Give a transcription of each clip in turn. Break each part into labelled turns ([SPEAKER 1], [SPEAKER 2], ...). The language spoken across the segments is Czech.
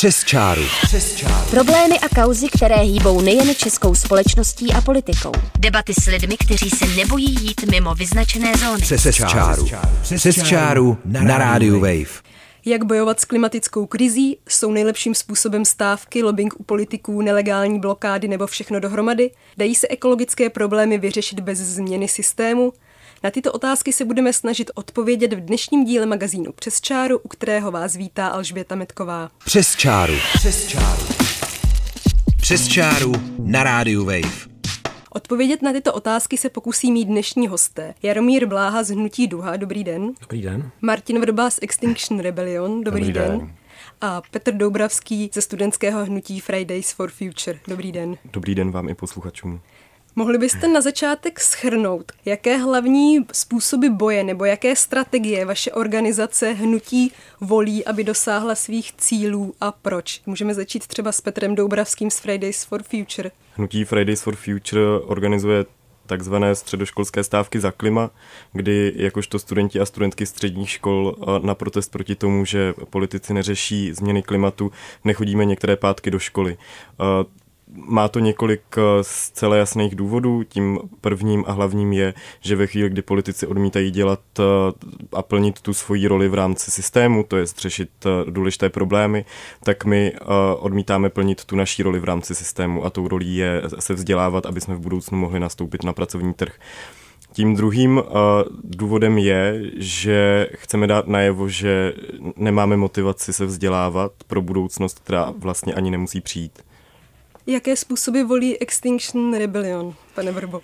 [SPEAKER 1] Přes čáru. Přes čáru.
[SPEAKER 2] Problémy a kauzy, které hýbou nejen českou společností a politikou. Debaty s lidmi, kteří se nebojí jít mimo vyznačené zóny.
[SPEAKER 1] Přes, Přes čáru. Přes, Přes čáru na rádiu Wave.
[SPEAKER 3] Jak bojovat s klimatickou krizí? Jsou nejlepším způsobem stávky, lobbying u politiků, nelegální blokády nebo všechno dohromady? Dají se ekologické problémy vyřešit bez změny systému? Na tyto otázky se budeme snažit odpovědět v dnešním díle magazínu Přes čáru, u kterého vás vítá Alžběta Metková.
[SPEAKER 1] Přes čáru. Přes čáru. Přes čáru na rádiu Wave.
[SPEAKER 3] Odpovědět na tyto otázky se pokusí mít dnešní hosté. Jaromír Bláha z Hnutí Duha, dobrý den.
[SPEAKER 4] Dobrý den.
[SPEAKER 3] Martin Vrba z Extinction Rebellion, dobrý, dobrý den. den. A Petr Doubravský ze studentského hnutí Fridays for Future, dobrý den.
[SPEAKER 4] Dobrý den vám i posluchačům.
[SPEAKER 3] Mohli byste na začátek schrnout, jaké hlavní způsoby boje nebo jaké strategie vaše organizace hnutí volí, aby dosáhla svých cílů a proč? Můžeme začít třeba s Petrem Doubravským z Fridays for Future.
[SPEAKER 4] Hnutí Fridays for Future organizuje takzvané středoškolské stávky za klima, kdy jakožto studenti a studentky středních škol na protest proti tomu, že politici neřeší změny klimatu, nechodíme některé pátky do školy. Má to několik eh, zcela jasných důvodů. Tím prvním a hlavním je, že ve chvíli, kdy politici odmítají dělat eh, a plnit tu svoji roli v rámci systému, to je řešit eh, důležité problémy, tak my odmítáme plnit tu naší roli v rámci systému a tou rolí je se vzdělávat, aby jsme v budoucnu mohli nastoupit na pracovní trh. Tím druhým uh, důvodem je, že chceme dát najevo, že nemáme motivaci se vzdělávat pro budoucnost, která vlastně ani nemusí přijít.
[SPEAKER 3] Jaké způsoby volí Extinction Rebellion, pane Vrbo?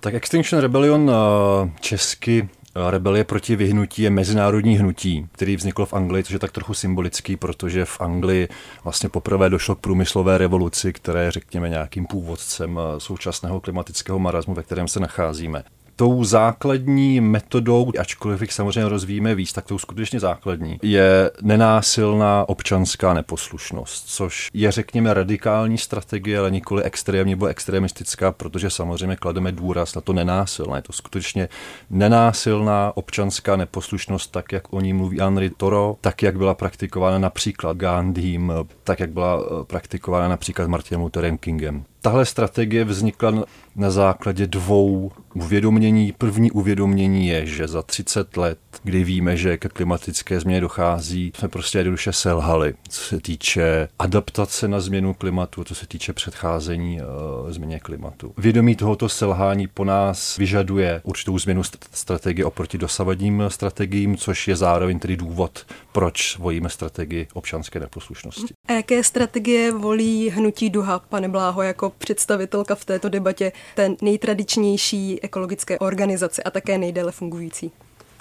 [SPEAKER 5] Tak Extinction Rebellion eh, česky eh, Rebelie proti vyhnutí je mezinárodní hnutí, který vzniklo v Anglii, což je tak trochu symbolický, protože v Anglii vlastně poprvé došlo k průmyslové revoluci, která je, řekněme, nějakým původcem eh, současného klimatického marazmu, ve kterém se nacházíme tou základní metodou, ačkoliv jich samozřejmě rozvíjíme víc, tak tou skutečně základní, je nenásilná občanská neposlušnost, což je, řekněme, radikální strategie, ale nikoli extrémní nebo extremistická, protože samozřejmě klademe důraz na to nenásilné. Je to skutečně nenásilná občanská neposlušnost, tak jak o ní mluví Henry Toro, tak jak byla praktikována například Gandhim, tak jak byla eh, praktikována například Martinem Lutherem Kingem. Tahle strategie vznikla na základě dvou uvědomění. První uvědomění je, že za 30 let, kdy víme, že ke klimatické změně dochází, jsme prostě jednoduše selhali, co se týče adaptace na změnu klimatu, co se týče předcházení uh, změně klimatu. Vědomí tohoto selhání po nás vyžaduje určitou změnu strategie oproti dosavadním strategiím, což je zároveň tedy důvod, proč volíme strategii občanské neposlušnosti.
[SPEAKER 3] A jaké strategie volí hnutí Duha, pane Bláho, jako představitelka v této debatě té nejtradičnější ekologické organizace a také nejdéle fungující?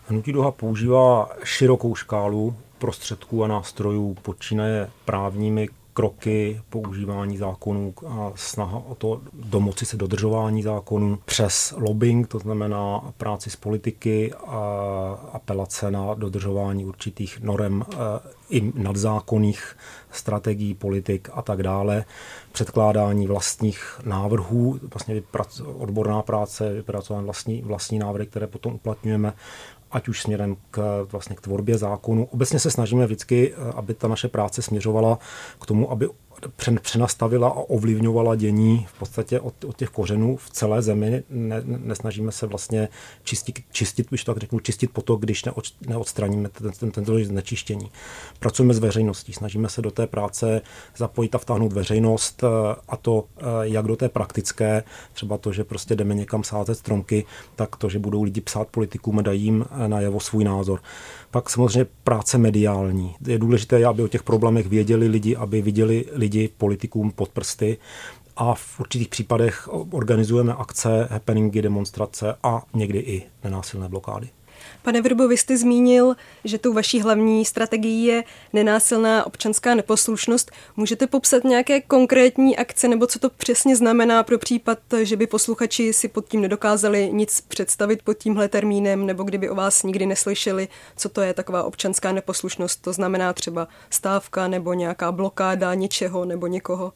[SPEAKER 6] Hnutí Duha používá širokou škálu prostředků a nástrojů, počínaje právními kroky, používání zákonů a snaha o to domoci se dodržování zákonů přes lobbying, to znamená práci s politiky a apelace na dodržování určitých norem eh, i nadzákonných strategií, politik a tak dále, předkládání vlastních návrhů, vlastně odborná práce, vypracování vlastní, vlastní návrhy, které potom uplatňujeme ať už směrem k, vlastně k tvorbě zákonu. Obecně se snažíme vždycky, eh, aby ta naše práce směřovala k tomu, aby přenastavila a ovlivňovala dění v podstatě od, od těch kořenů v celé zemi. Ne, nesnažíme se vlastně čistit, čistit, když tak řeknu, čistit potok, když neod, neodstraníme ten, ten, ten znečištění. Pracujeme s veřejností, snažíme se do té práce zapojit a vtáhnout veřejnost eh, a to eh, jak do té praktické, třeba to, že prostě jdeme někam sázet stromky, tak to, že budou lidi psát politikům a dají jim eh, najevo svůj názor. Pak samozřejmě práce mediální. Je důležité, aby o těch problémech věděli lidi, aby viděli lidi politikům pod prsty a v určitých případech organizujeme akce, happeningy, demonstrace a někdy i nenásilné blokády.
[SPEAKER 3] Pane Vrbo, vy jste zmínil, že tou vaší hlavní strategií je nenásilná občanská neposlušnost. Můžete popsat nějaké konkrétní akce nebo co to přesně znamená pro případ, že by posluchači si pod tím nedokázali nic představit pod tímhle termínem nebo kdyby o vás nikdy neslyšeli, co to je taková občanská neposlušnost. To znamená třeba stávka nebo nějaká blokáda něčeho nebo někoho.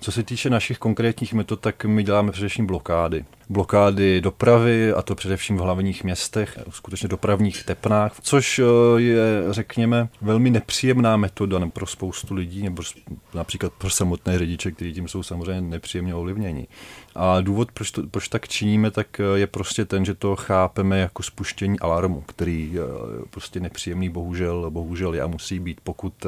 [SPEAKER 5] Co se týče našich konkrétních metod, tak my děláme především blokády. Blokády dopravy, a to především v hlavních městech, skutečně dopravních tepnách, což je, řekněme, velmi nepříjemná metoda pro spoustu lidí, nebo například pro samotné řidiče, kteří tím jsou samozřejmě nepříjemně ovlivněni. A důvod, proč, to, proč tak činíme, tak je prostě ten, že to chápeme jako spuštění alarmu, který prostě nepříjemný bohužel, bohužel je a musí být. Pokud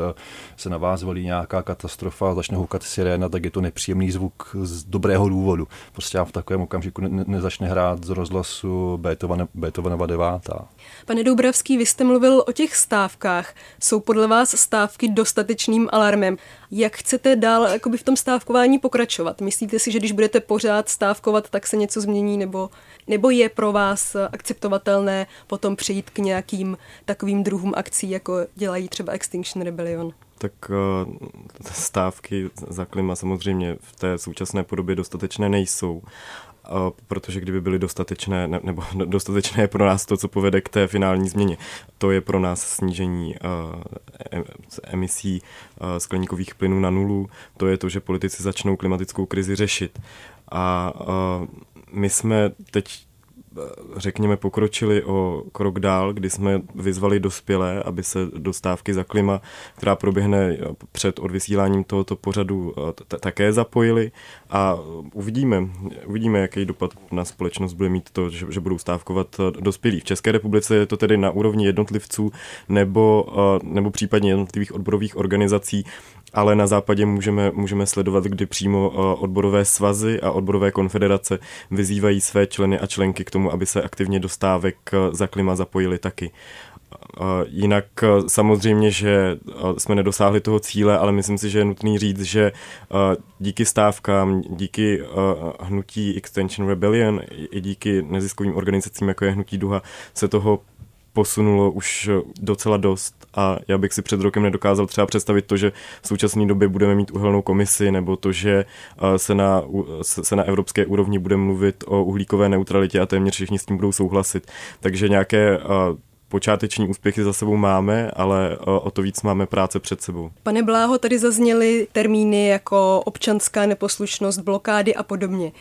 [SPEAKER 5] se na vás valí nějaká katastrofa začne houkat siréna, tak je to nepříjemný zvuk z dobrého důvodu. Prostě v takovém okamžiku ne, nezačne hrát z rozhlasu Beethoven, Beethovenova devátá.
[SPEAKER 3] Pane Doubravský, vy jste mluvil o těch stávkách. Jsou podle vás stávky dostatečným alarmem? Jak chcete dál jakoby v tom stávkování pokračovat? Myslíte si, že když budete pořád stávkovat, tak se něco změní, nebo, nebo je pro vás akceptovatelné potom přejít k nějakým takovým druhům akcí, jako dělají třeba Extinction Rebellion?
[SPEAKER 4] tak uh, stávky za klima samozřejmě v té současné podobě dostatečné nejsou. Protože kdyby byly dostatečné, ne, nebo dostatečné je pro nás to, co povede k té finální změně. To je pro nás snížení emisí skleníkových plynů na nulu, to je to, že politici začnou klimatickou krizi řešit. A my jsme teď řekněme, pokročili o krok dál, kdy jsme vyzvali dospělé, aby se do stávky za klima, která proběhne před odvysíláním tohoto pořadu, také zapojili a uvidíme, uvidíme, jaký dopad na společnost bude mít to, že, že budou stávkovat dospělí. V České republice je to tedy na úrovni jednotlivců nebo, nebo případně jednotlivých odborových organizací, ale na západě můžeme, můžeme sledovat, kdy přímo eh, odborové svazy a odborové konfederace vyzývají své členy a členky k tomu, aby se aktivně do stávek eh, za klima zapojili taky. Eh, jinak samozřejmě, že jsme nedosáhli toho cíle, ale myslím si, že je nutný říct, že díky stávkám, díky hnutí Extension Rebellion i díky neziskovým organizacím, jako je Hnutí Duha, se toho posunulo už docela dost a já bych si před rokem nedokázal třeba představit to, že v současné době budeme mít uhelnou komisi nebo to, že se na, se na evropské úrovni bude mluvit o uhlíkové neutralitě a téměř všichni s tím budou souhlasit. Takže nějaké počáteční úspěchy za sebou máme, ale o to víc máme práce před sebou.
[SPEAKER 3] Pane Bláho, tady zazněly termíny jako občanská neposlušnost, blokády a podobně.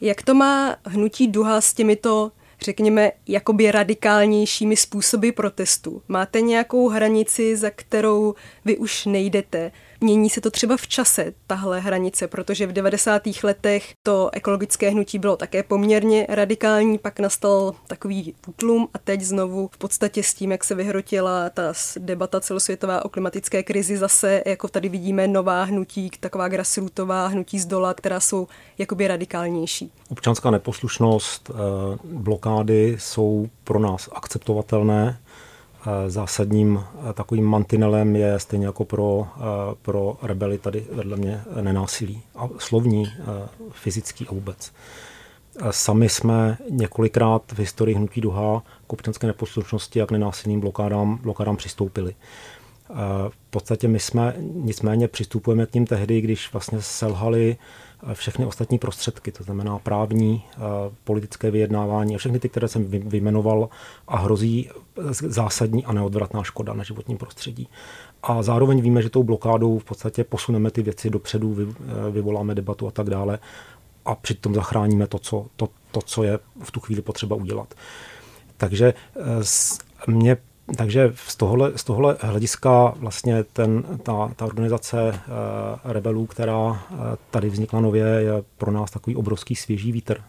[SPEAKER 3] Jak to má hnutí Duha s těmito řekněme, jakoby radikálnějšími způsoby protestu. Máte nějakou hranici, za kterou vy už nejdete? Mění se to třeba v čase, tahle hranice, protože v 90. letech to ekologické hnutí bylo také poměrně radikální, pak nastal takový útlum a teď znovu v podstatě s tím, jak se vyhrotila ta debata celosvětová o klimatické krizi, zase jako tady vidíme nová hnutí, taková grassrootová hnutí z dola, která jsou jakoby radikálnější.
[SPEAKER 6] Občanská neposlušnost, eh, blokády jsou pro nás akceptovatelné, zásadním eh, takovým mantinelem je stejně jako pro, eh, pro rebely tady vedle mě nenásilí. A slovní, fyzický a vůbec. Sami jsme několikrát v historii hnutí duha k občanské neposlušnosti a k nenásilným blokádám, blokádám přistoupili. V podstatě my jsme nicméně přistupujeme k ním tehdy, když vlastně selhali všechny ostatní prostředky, to znamená právní, eh, politické vyjednávání a všechny ty, které jsem vyjmenoval a hrozí zásadní a neodvratná škoda na životním prostředí. A zároveň víme, že tou blokádou v podstatě posuneme ty věci dopředu, eh, vyvoláme debatu a tak dále a přitom zachráníme to, co, to, to, co je v tu chvíli potřeba udělat. Takže eh, mě takže z tohohle, z tohohle hlediska vlastně ten, ta, ta organizace uh, rebelů, která uh, tady vznikla nově, je pro nás takový obrovský svěží vítr.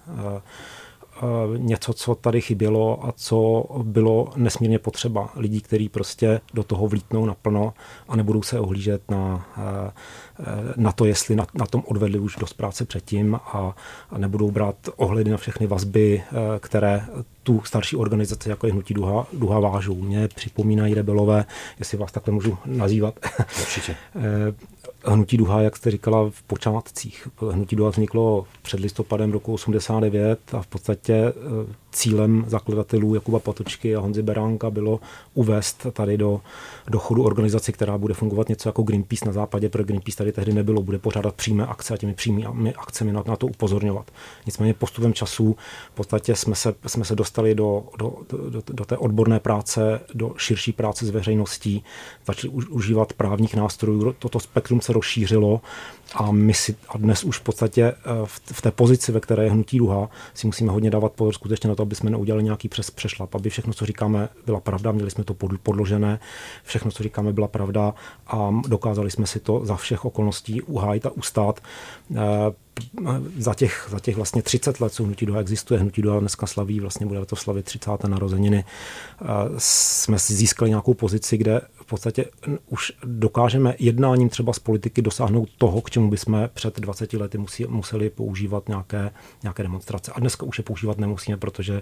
[SPEAKER 6] Uh, něco, co tady chybělo a co bylo nesmírně potřeba. Lidí, kteří prostě do toho vlítnou naplno a nebudou se ohlížet na, na to, jestli na, na tom odvedli už dost práce předtím a, a nebudou brát ohledy na všechny vazby, které tu starší organizace, jako je Hnutí Duha, Duha vážou. Mě připomínají rebelové, jestli vás takhle můžu nazývat.
[SPEAKER 5] Určitě.
[SPEAKER 6] Hnutí Duha, jak jste říkala, v počátcích. Hnutí Duha vzniklo před listopadem roku 89 a v podstatě e, cílem zakladatelů Jakuba Patočky a Honzy Beránka bylo uvést tady do, do chodu organizaci, která bude fungovat něco jako Greenpeace na západě, protože Greenpeace tady tehdy nebylo, bude pořádat přímé akce a těmi přímými akcemi na, na to upozorňovat. Nicméně postupem času v podstatě jsme se, jsme se dostali do, do, do, do té odborné práce, do širší práce s veřejností, začali užívat právních nástrojů, toto spektrum se rozšířilo a my si a dnes už v podstatě eh, v, té pozici, ve které je hnutí duha, si musíme hodně dávat pozor skutečně na to, aby jsme neudělali nějaký přes přešlap, aby všechno, co říkáme, byla pravda, měli jsme to podložené, všechno, co říkáme, byla pravda a dokázali jsme si to za všech okolností uhájit a ustát. Za těch, za těch vlastně 30 let, co Hnutí Duha existuje, Hnutí Duha dneska slaví, vlastně bude to slavit 30. narozeniny, jsme si získali nějakou pozici, kde v podstatě už dokážeme jednáním třeba z politiky dosáhnout toho, k čemu bychom před 20 lety museli používat nějaké, nějaké demonstrace. A dneska už je používat nemusíme, protože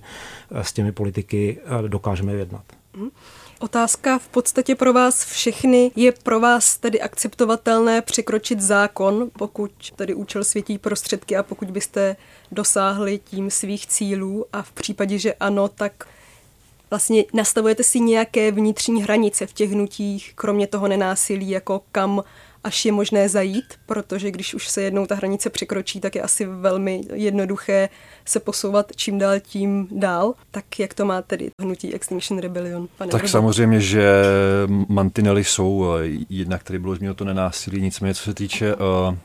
[SPEAKER 6] s těmi politiky eh, dokážeme jednat. Hmm.
[SPEAKER 3] Otázka v podstatě pro vás všechny. Je pro vás tedy akceptovatelné překročit zákon, pokud tedy účel světí prostředky a pokud byste dosáhli tím svých cílů a v případě, že ano, tak vlastně nastavujete si nějaké vnitřní hranice v těch hnutích, kromě toho nenásilí, jako kam až je možné zajít, protože když už se jednou ta hranice překročí, tak je asi velmi jednoduché se posouvat čím dál tím dál. Tak jak to má tedy hnutí Extinction Rebellion?
[SPEAKER 5] Pane tak Robo? samozřejmě, že mantinely jsou eh, jednak tady bylo zmíněno to nenásilí, nicméně co se týče uh,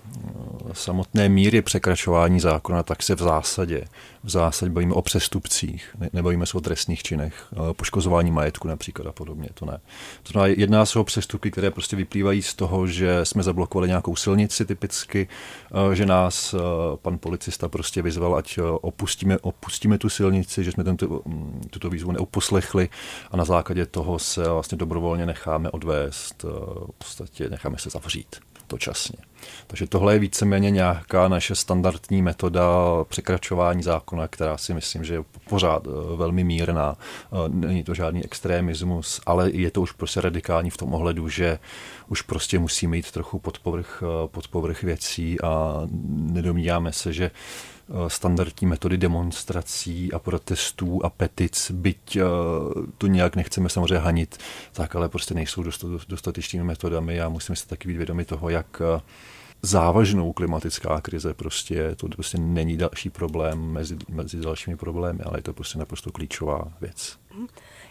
[SPEAKER 5] samotné míry překračování zákona, tak se v zásadě v zásadě bavíme o přestupcích, ne, se o trestných činech, eh, poškozování majetku například a podobně, to ne. To znamená, jedná se o přestupky, které prostě vyplývají z toho, že jsme zablokovali nějakou silnici typicky, eh, že nás eh, pan policista prostě vyzval, ať opustíme, opustíme tu silnici, že jsme tento, mm, tuto výzvu neuposlechli a na základě toho se vlastně dobrovolně necháme odvést, v podstatě necháme se zavřít dočasně. Takže tohle je víceméně nějaká naše standardní metoda překračování zákona, která si myslím, že je pořád eh, velmi mírná. Eh, není to žádný extremismus, ale je to už prostě radikální v tom ohledu, že už prostě musíme jít trochu pod povrch, eh, pod povrch věcí a nedomníváme se, že standardní metody demonstrací a protestů a petic, byť to nějak nechceme samozřejmě hanit, tak ale prostě nejsou dostatečnými metodami a musíme se taky být vědomi toho, jak závažnou klimatická krize. Prostě to prostě není další problém mezi, mezi dalšími problémy, ale je to prostě naprosto klíčová věc.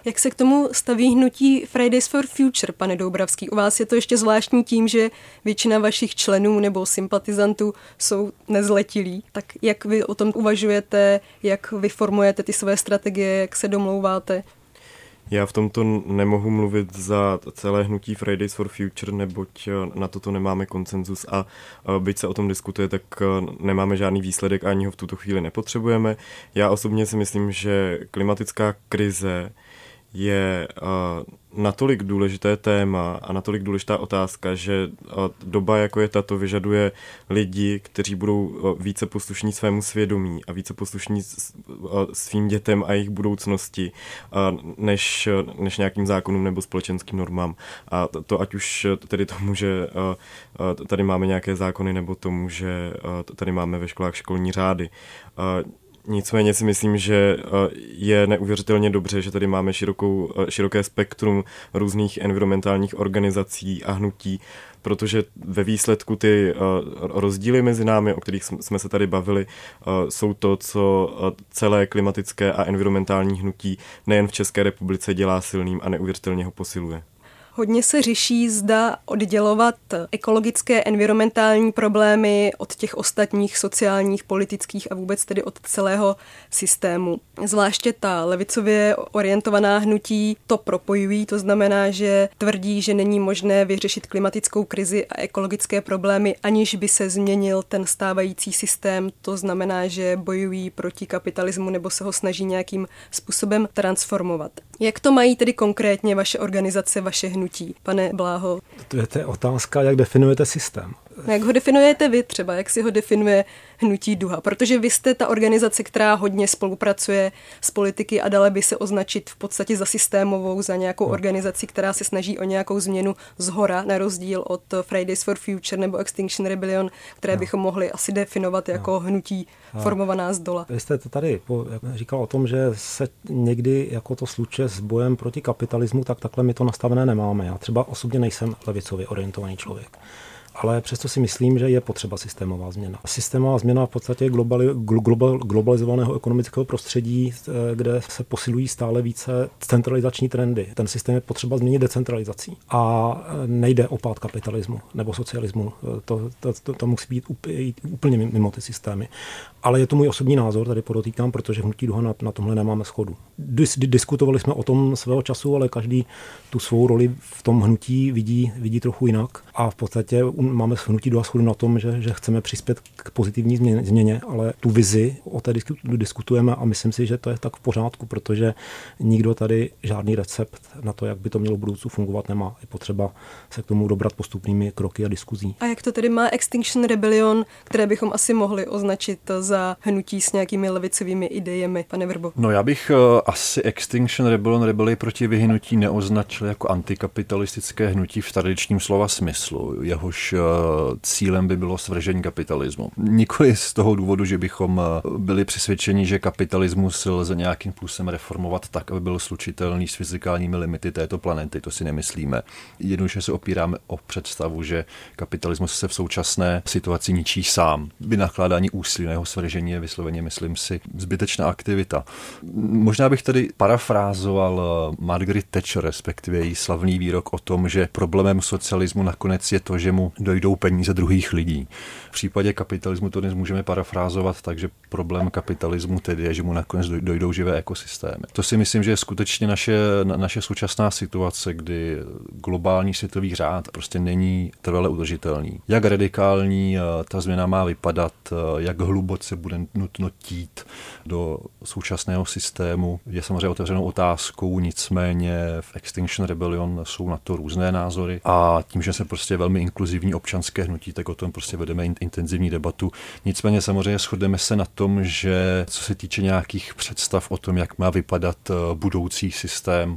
[SPEAKER 3] Jak se k tomu staví hnutí Fridays for Future, pane Doubravský? U vás je to ještě zvláštní tím, že většina vašich členů nebo sympatizantů jsou nezletilí. Tak jak vy o tom uvažujete, jak vy formujete ty své strategie, jak se domlouváte?
[SPEAKER 4] Já v tomto nemohu mluvit za celé hnutí Fridays for Future, neboť eh, na toto nemáme konsenzus a eh, byť se o tom diskutuje, tak eh, nemáme žádný výsledek a ani ho v tuto chvíli nepotřebujeme. Já osobně si myslím, že klimatická krize je natolik důležité téma a natolik důležitá otázka, že doba jako je tato vyžaduje lidi, kteří budou více poslušní svému svědomí a více poslušní svým dětem a jejich budoucnosti, než, než nějakým zákonům nebo společenským normám. A to ať už tedy tomu, že tady máme nějaké zákony, nebo tomu, že tady máme ve školách školní řády. Nicméně si myslím, že eh, je neuvěřitelně dobře, že tady máme širokou, eh, široké spektrum různých environmentálních organizací a hnutí, protože ve výsledku ty eh, rozdíly mezi námi, o kterých jsme se tady bavili, jsou to, co celé klimatické a environmentální hnutí nejen v České republice dělá silným a neuvěřitelně ho posiluje.
[SPEAKER 3] Hodně se řeší, zda oddělovat ekologické, environmentální problémy od těch ostatních sociálních, politických a vůbec tedy od celého systému. Zvláště ta levicově orientovaná hnutí to propojují, to znamená, že tvrdí, že není možné vyřešit klimatickou krizi a ekologické problémy, aniž by se změnil ten stávající systém. To znamená, že bojují proti kapitalismu nebo se ho snaží nějakým způsobem transformovat. Jak to mají tedy konkrétně vaše organizace, vaše hnutí, pane Bláho?
[SPEAKER 6] To je otázka, jak definujete systém.
[SPEAKER 3] Jak ho definujete vy třeba, jak si ho definuje Hnutí Duha? Protože vy jste ta organizace, která hodně spolupracuje s politiky a dala by se označit v podstatě za systémovou, za nějakou no. organizaci, která se snaží o nějakou změnu z hora, na rozdíl od Fridays for Future nebo Extinction Rebellion, které no. bychom mohli asi definovat no. jako hnutí no. formovaná z dola.
[SPEAKER 6] Vy jste to tady říkal o tom, že se někdy jako to sluče s bojem proti kapitalismu, tak takhle my to nastavené nemáme. Já třeba osobně nejsem levicově orientovaný člověk ale přesto si myslím, že je potřeba systémová změna. Systémová změna v podstatě globali, global, globalizovaného ekonomického prostředí, eh, kde se posilují stále více centralizační trendy. Ten systém je potřeba změnit decentralizací. A eh, nejde o pád kapitalismu nebo socialismu. Eh, to, to, to, to musí být úplně mimo ty systémy. Ale je to můj osobní názor, tady podotýkám, protože hnutí duha na, na tomhle nemáme schodu. Dis, diskutovali jsme o tom svého času, ale každý tu svou roli v tom hnutí vidí, vidí trochu jinak. A v podstatě máme hnutí duha schodu na tom, že, že chceme přispět k pozitivní změně, změně, ale tu vizi o té diskutujeme a myslím si, že to je tak v pořádku, protože nikdo tady žádný recept na to, jak by to mělo v budoucnu fungovat, nemá. Je potřeba se k tomu dobrat postupnými kroky a diskuzí.
[SPEAKER 3] A jak to tedy má Extinction Rebellion, které bychom asi mohli označit za hnutí s nějakými levicovými idejemi, pane Vrbo?
[SPEAKER 5] No já bych uh, asi Extinction Rebellion rebeli proti vyhnutí neoznačil jako antikapitalistické hnutí v tradičním slova smyslu. Jehož cílem by bylo svržení kapitalismu. Nikoli z toho důvodu, že bychom uh, byli přesvědčeni, že kapitalismus lze nějakým způsobem reformovat tak, aby byl slučitelný s fyzikálními limity této planety. To si nemyslíme. Jednoduše se opíráme o představu, že kapitalismus se v současné situaci ničí sám. Vynakládání úsilí na jeho svržení je vysloveně, myslím si, zbytečná aktivita. Možná bych tady parafrázoval eh, Margaret Thatcher, respektive její slavný výrok o tom, že problémem socialismu nakonec je to, že mu dojdou peníze druhých lidí. V případě kapitalismu to dnes můžeme parafrázovat tak, že problém kapitalismu tedy je, že mu nakonec dojdou živé ekosystémy. To si myslím, že je skutečně naše, naše současná situace, kdy globální světový řád prostě není trvale udržitelný. Jak radikální eh, ta změna má vypadat, eh, jak hluboce bude nutno tít do současného systému, je samozřejmě otevřenou otázkou, nicméně v Extinction Rebellion jsou na to různé názory a tím, že se prostě velmi inkluzivní občanské hnutí, tak o tom prostě vedeme intenzivní debatu. Nicméně samozřejmě shodneme se na tom, že co se týče nějakých představ o tom, jak má vypadat eh, budoucí systém,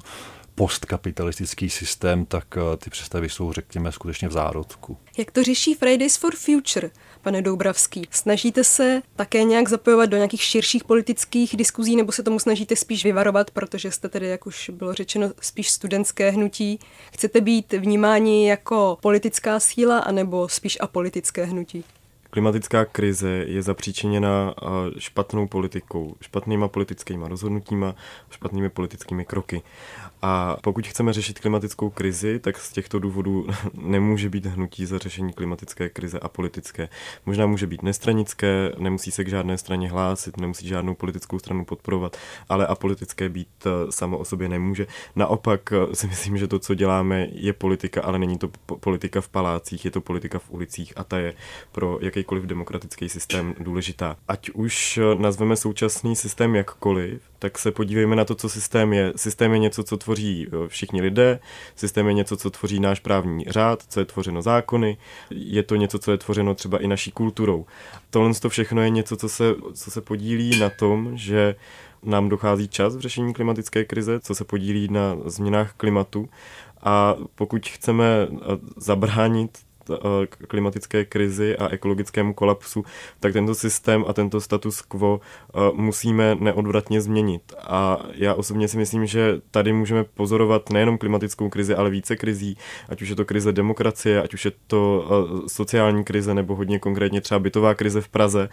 [SPEAKER 5] postkapitalistický systém, tak eh, ty představy jsou, řekněme, skutečně v zárodku.
[SPEAKER 3] Jak to řeší Fridays for Future, pane Doubravský? Snažíte se také nějak zapojovat do nějakých širších politických diskuzí, nebo se tomu snažíte spíš vyvarovat, protože jste tedy, jak už bylo řečeno, spíš studentské hnutí? Chcete být vnímáni jako politická síla, anebo spíš apolitické hnutí?
[SPEAKER 4] Klimatická krize je zapříčiněna špatnou politikou, špatnýma politickými rozhodnutíma, špatnými politickými kroky. A pokud chceme řešit klimatickou krizi, tak z těchto důvodů nemůže být hnutí za řešení klimatické krize a politické. Možná může být nestranické, nemusí se k žádné straně hlásit, nemusí žádnou politickou stranu podporovat, ale a politické být eh, samo o sobě nemůže. Naopak eh, si myslím, že to, co děláme, je politika, ale není to politika v palácích, je to politika v ulicích a ta je pro jakýkoliv demokratický systém důležitá. Ať už eh, nazveme současný systém jakkoliv, tak se podívejme na to, co systém je. Systém je něco, co tvoří eh, všichni lidé, systém je něco, co tvoří náš právní řád, co je tvořeno zákony, je to něco, co je tvořeno třeba i naší kulturou. Tohle to všechno je něco, co se, co se podílí na tom, že nám dochází čas v řešení klimatické krize, co se podílí na změnách klimatu. A pokud chceme eh, zabránit klimatické krizi a ekologickému kolapsu, tak tento systém a tento status quo eh, musíme neodvratně změnit. A já osobně si myslím, že tady můžeme pozorovat nejenom klimatickou krizi, ale více krizí, ať už je to krize demokracie, ať už je to eh, sociální krize nebo hodně konkrétně třeba bytová krize v Praze.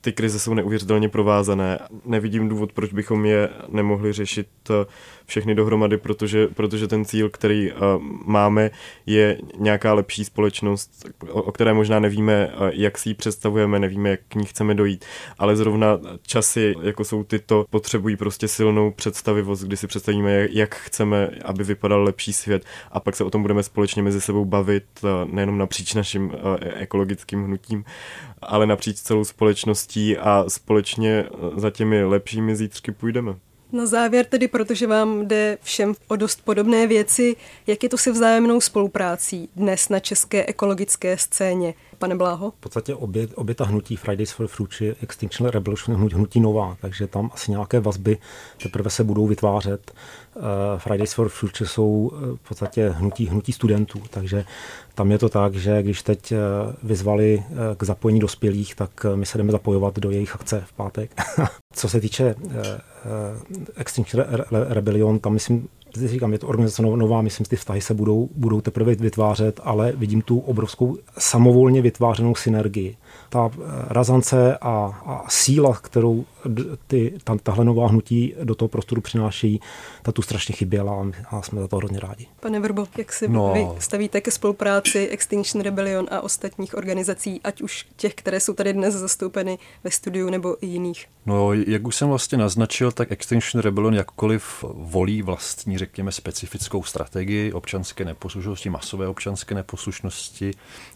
[SPEAKER 4] Ty krize jsou neuvěřitelně provázané. Nevidím důvod, proč bychom je nemohli řešit všechny dohromady, protože, protože ten cíl, který máme, je nějaká lepší společnost, o, o které možná nevíme, jak si ji představujeme, nevíme, jak k ní chceme dojít, ale zrovna časy, jako jsou tyto, potřebují prostě silnou představivost, kdy si představíme, jak, chceme, aby vypadal lepší svět a pak se o tom budeme společně mezi sebou bavit, nejenom napříč naším uh, ekologickým hnutím, ale napříč celou společností a společně za těmi lepšími zítřky půjdeme.
[SPEAKER 3] Na závěr tedy, protože vám jde všem o dost podobné věci, jak je to se vzájemnou spoluprácí dnes na české ekologické scéně? Pane Bláho?
[SPEAKER 6] V podstatě obě, obě ta hnutí Fridays for Future, Extinction Revolution, hnutí, hnutí nová, takže tam asi nějaké vazby teprve se budou vytvářet. Uh, Fridays for Future jsou uh, v podstatě hnutí, hnutí studentů, takže tam je to tak, že když teď uh, vyzvali k zapojení dospělých, tak my se jdeme zapojovat do jejich akce v pátek. Co se týče Extinction Rebellion, tam myslím, říkám, je to organizace nová, myslím, že ty vztahy se budou, budou teprve vytvářet, ale vidím tu obrovskou samovolně vytvářenou synergii. Ta eh, razance a, a síla, kterou ty, ta, tahle nová hnutí do toho prostoru přinášejí, ta tu strašně chyběla a jsme za to hodně rádi.
[SPEAKER 3] Pane Vrbo, jak se no. vy stavíte ke spolupráci Extinction Rebellion a ostatních organizací, ať už těch, které jsou tady dnes zastoupeny ve studiu nebo i jiných?
[SPEAKER 5] No, jak už jsem vlastně naznačil, tak Extinction Rebellion jakkoliv volí vlastní, řekněme, specifickou strategii občanské neposlušnosti, masové občanské neposlušnosti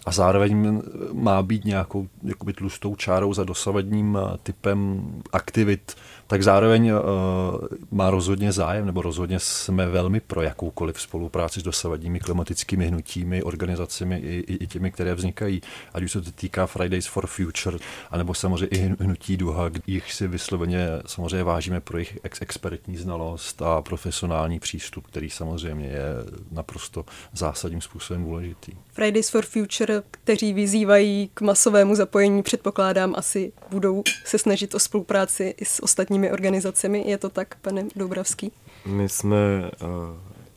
[SPEAKER 5] a zároveň má být nějakou jakoby tlustou čárou za dosavadním typem aktivit, tak zároveň uh, má rozhodně zájem, nebo rozhodně jsme velmi pro jakoukoliv spolupráci s dosavadními klimatickými hnutími, organizacemi i, i, i těmi, které vznikají, ať už se to týká Fridays for Future, anebo samozřejmě i hnutí Duha, jich si vysloveně samozřejmě vážíme pro jejich ex- expertní znalost a profesionální přístup, který samozřejmě je naprosto zásadním způsobem důležitý.
[SPEAKER 3] Fridays for Future, kteří vyzývají k masovému zapojení, předpokládám, asi budou se snažit o spolupráci i s ostatními organizacemi. Je to tak, pane Doubravský?
[SPEAKER 4] My jsme uh,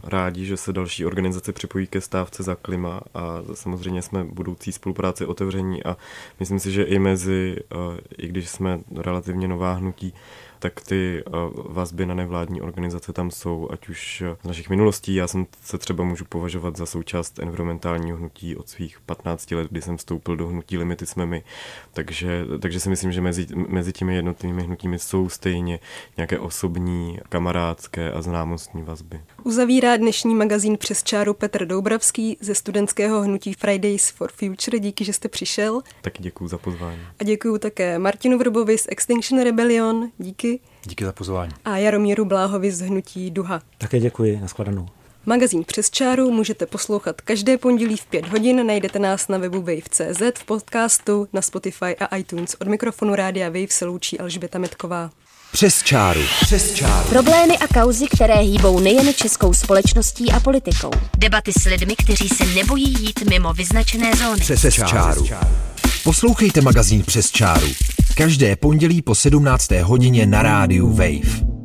[SPEAKER 4] rádi, že se další organizace připojí ke stávce za klima a samozřejmě jsme budoucí spolupráci otevření a myslím si, že i mezi, uh, i když jsme relativně nová hnutí, tak ty eh, vazby na nevládní organizace tam jsou, ať už z našich minulostí. Já jsem se třeba můžu považovat za součást environmentálního hnutí od svých 15 let, kdy jsem vstoupil do hnutí Limity jsme my. Takže, takže si myslím, že mezi, mezi těmi jednotlivými hnutími jsou stejně nějaké osobní, kamarádské a známostní vazby.
[SPEAKER 3] Uzavírá dnešní magazín přes čáru Petr Doubravský ze studentského hnutí Fridays for Future. Díky, že jste přišel.
[SPEAKER 4] Taky děkuji za pozvání.
[SPEAKER 3] A děkuji také Martinu Vrbovi z Extinction Rebellion. Díky
[SPEAKER 5] díky. Za pozvání.
[SPEAKER 3] A Jaromíru Bláhovi z Hnutí Duha.
[SPEAKER 6] Také děkuji, nashledanou.
[SPEAKER 3] Magazín Přes čáru můžete poslouchat každé pondělí v pět hodin. Najdete nás na webu Wave.cz, v podcastu, na Spotify a iTunes. Od mikrofonu Rádia Wave se loučí Alžběta Metková.
[SPEAKER 1] Přes čáru. Přes čáru.
[SPEAKER 2] Problémy a kauzy, které hýbou nejen českou společností a politikou. Debaty s lidmi, kteří se nebojí jít mimo vyznačené zóny.
[SPEAKER 1] Přes, Přes čáru. čáru. Poslouchejte magazín Přes čáru. Každé pondělí po 17. hodině na rádiu Wave.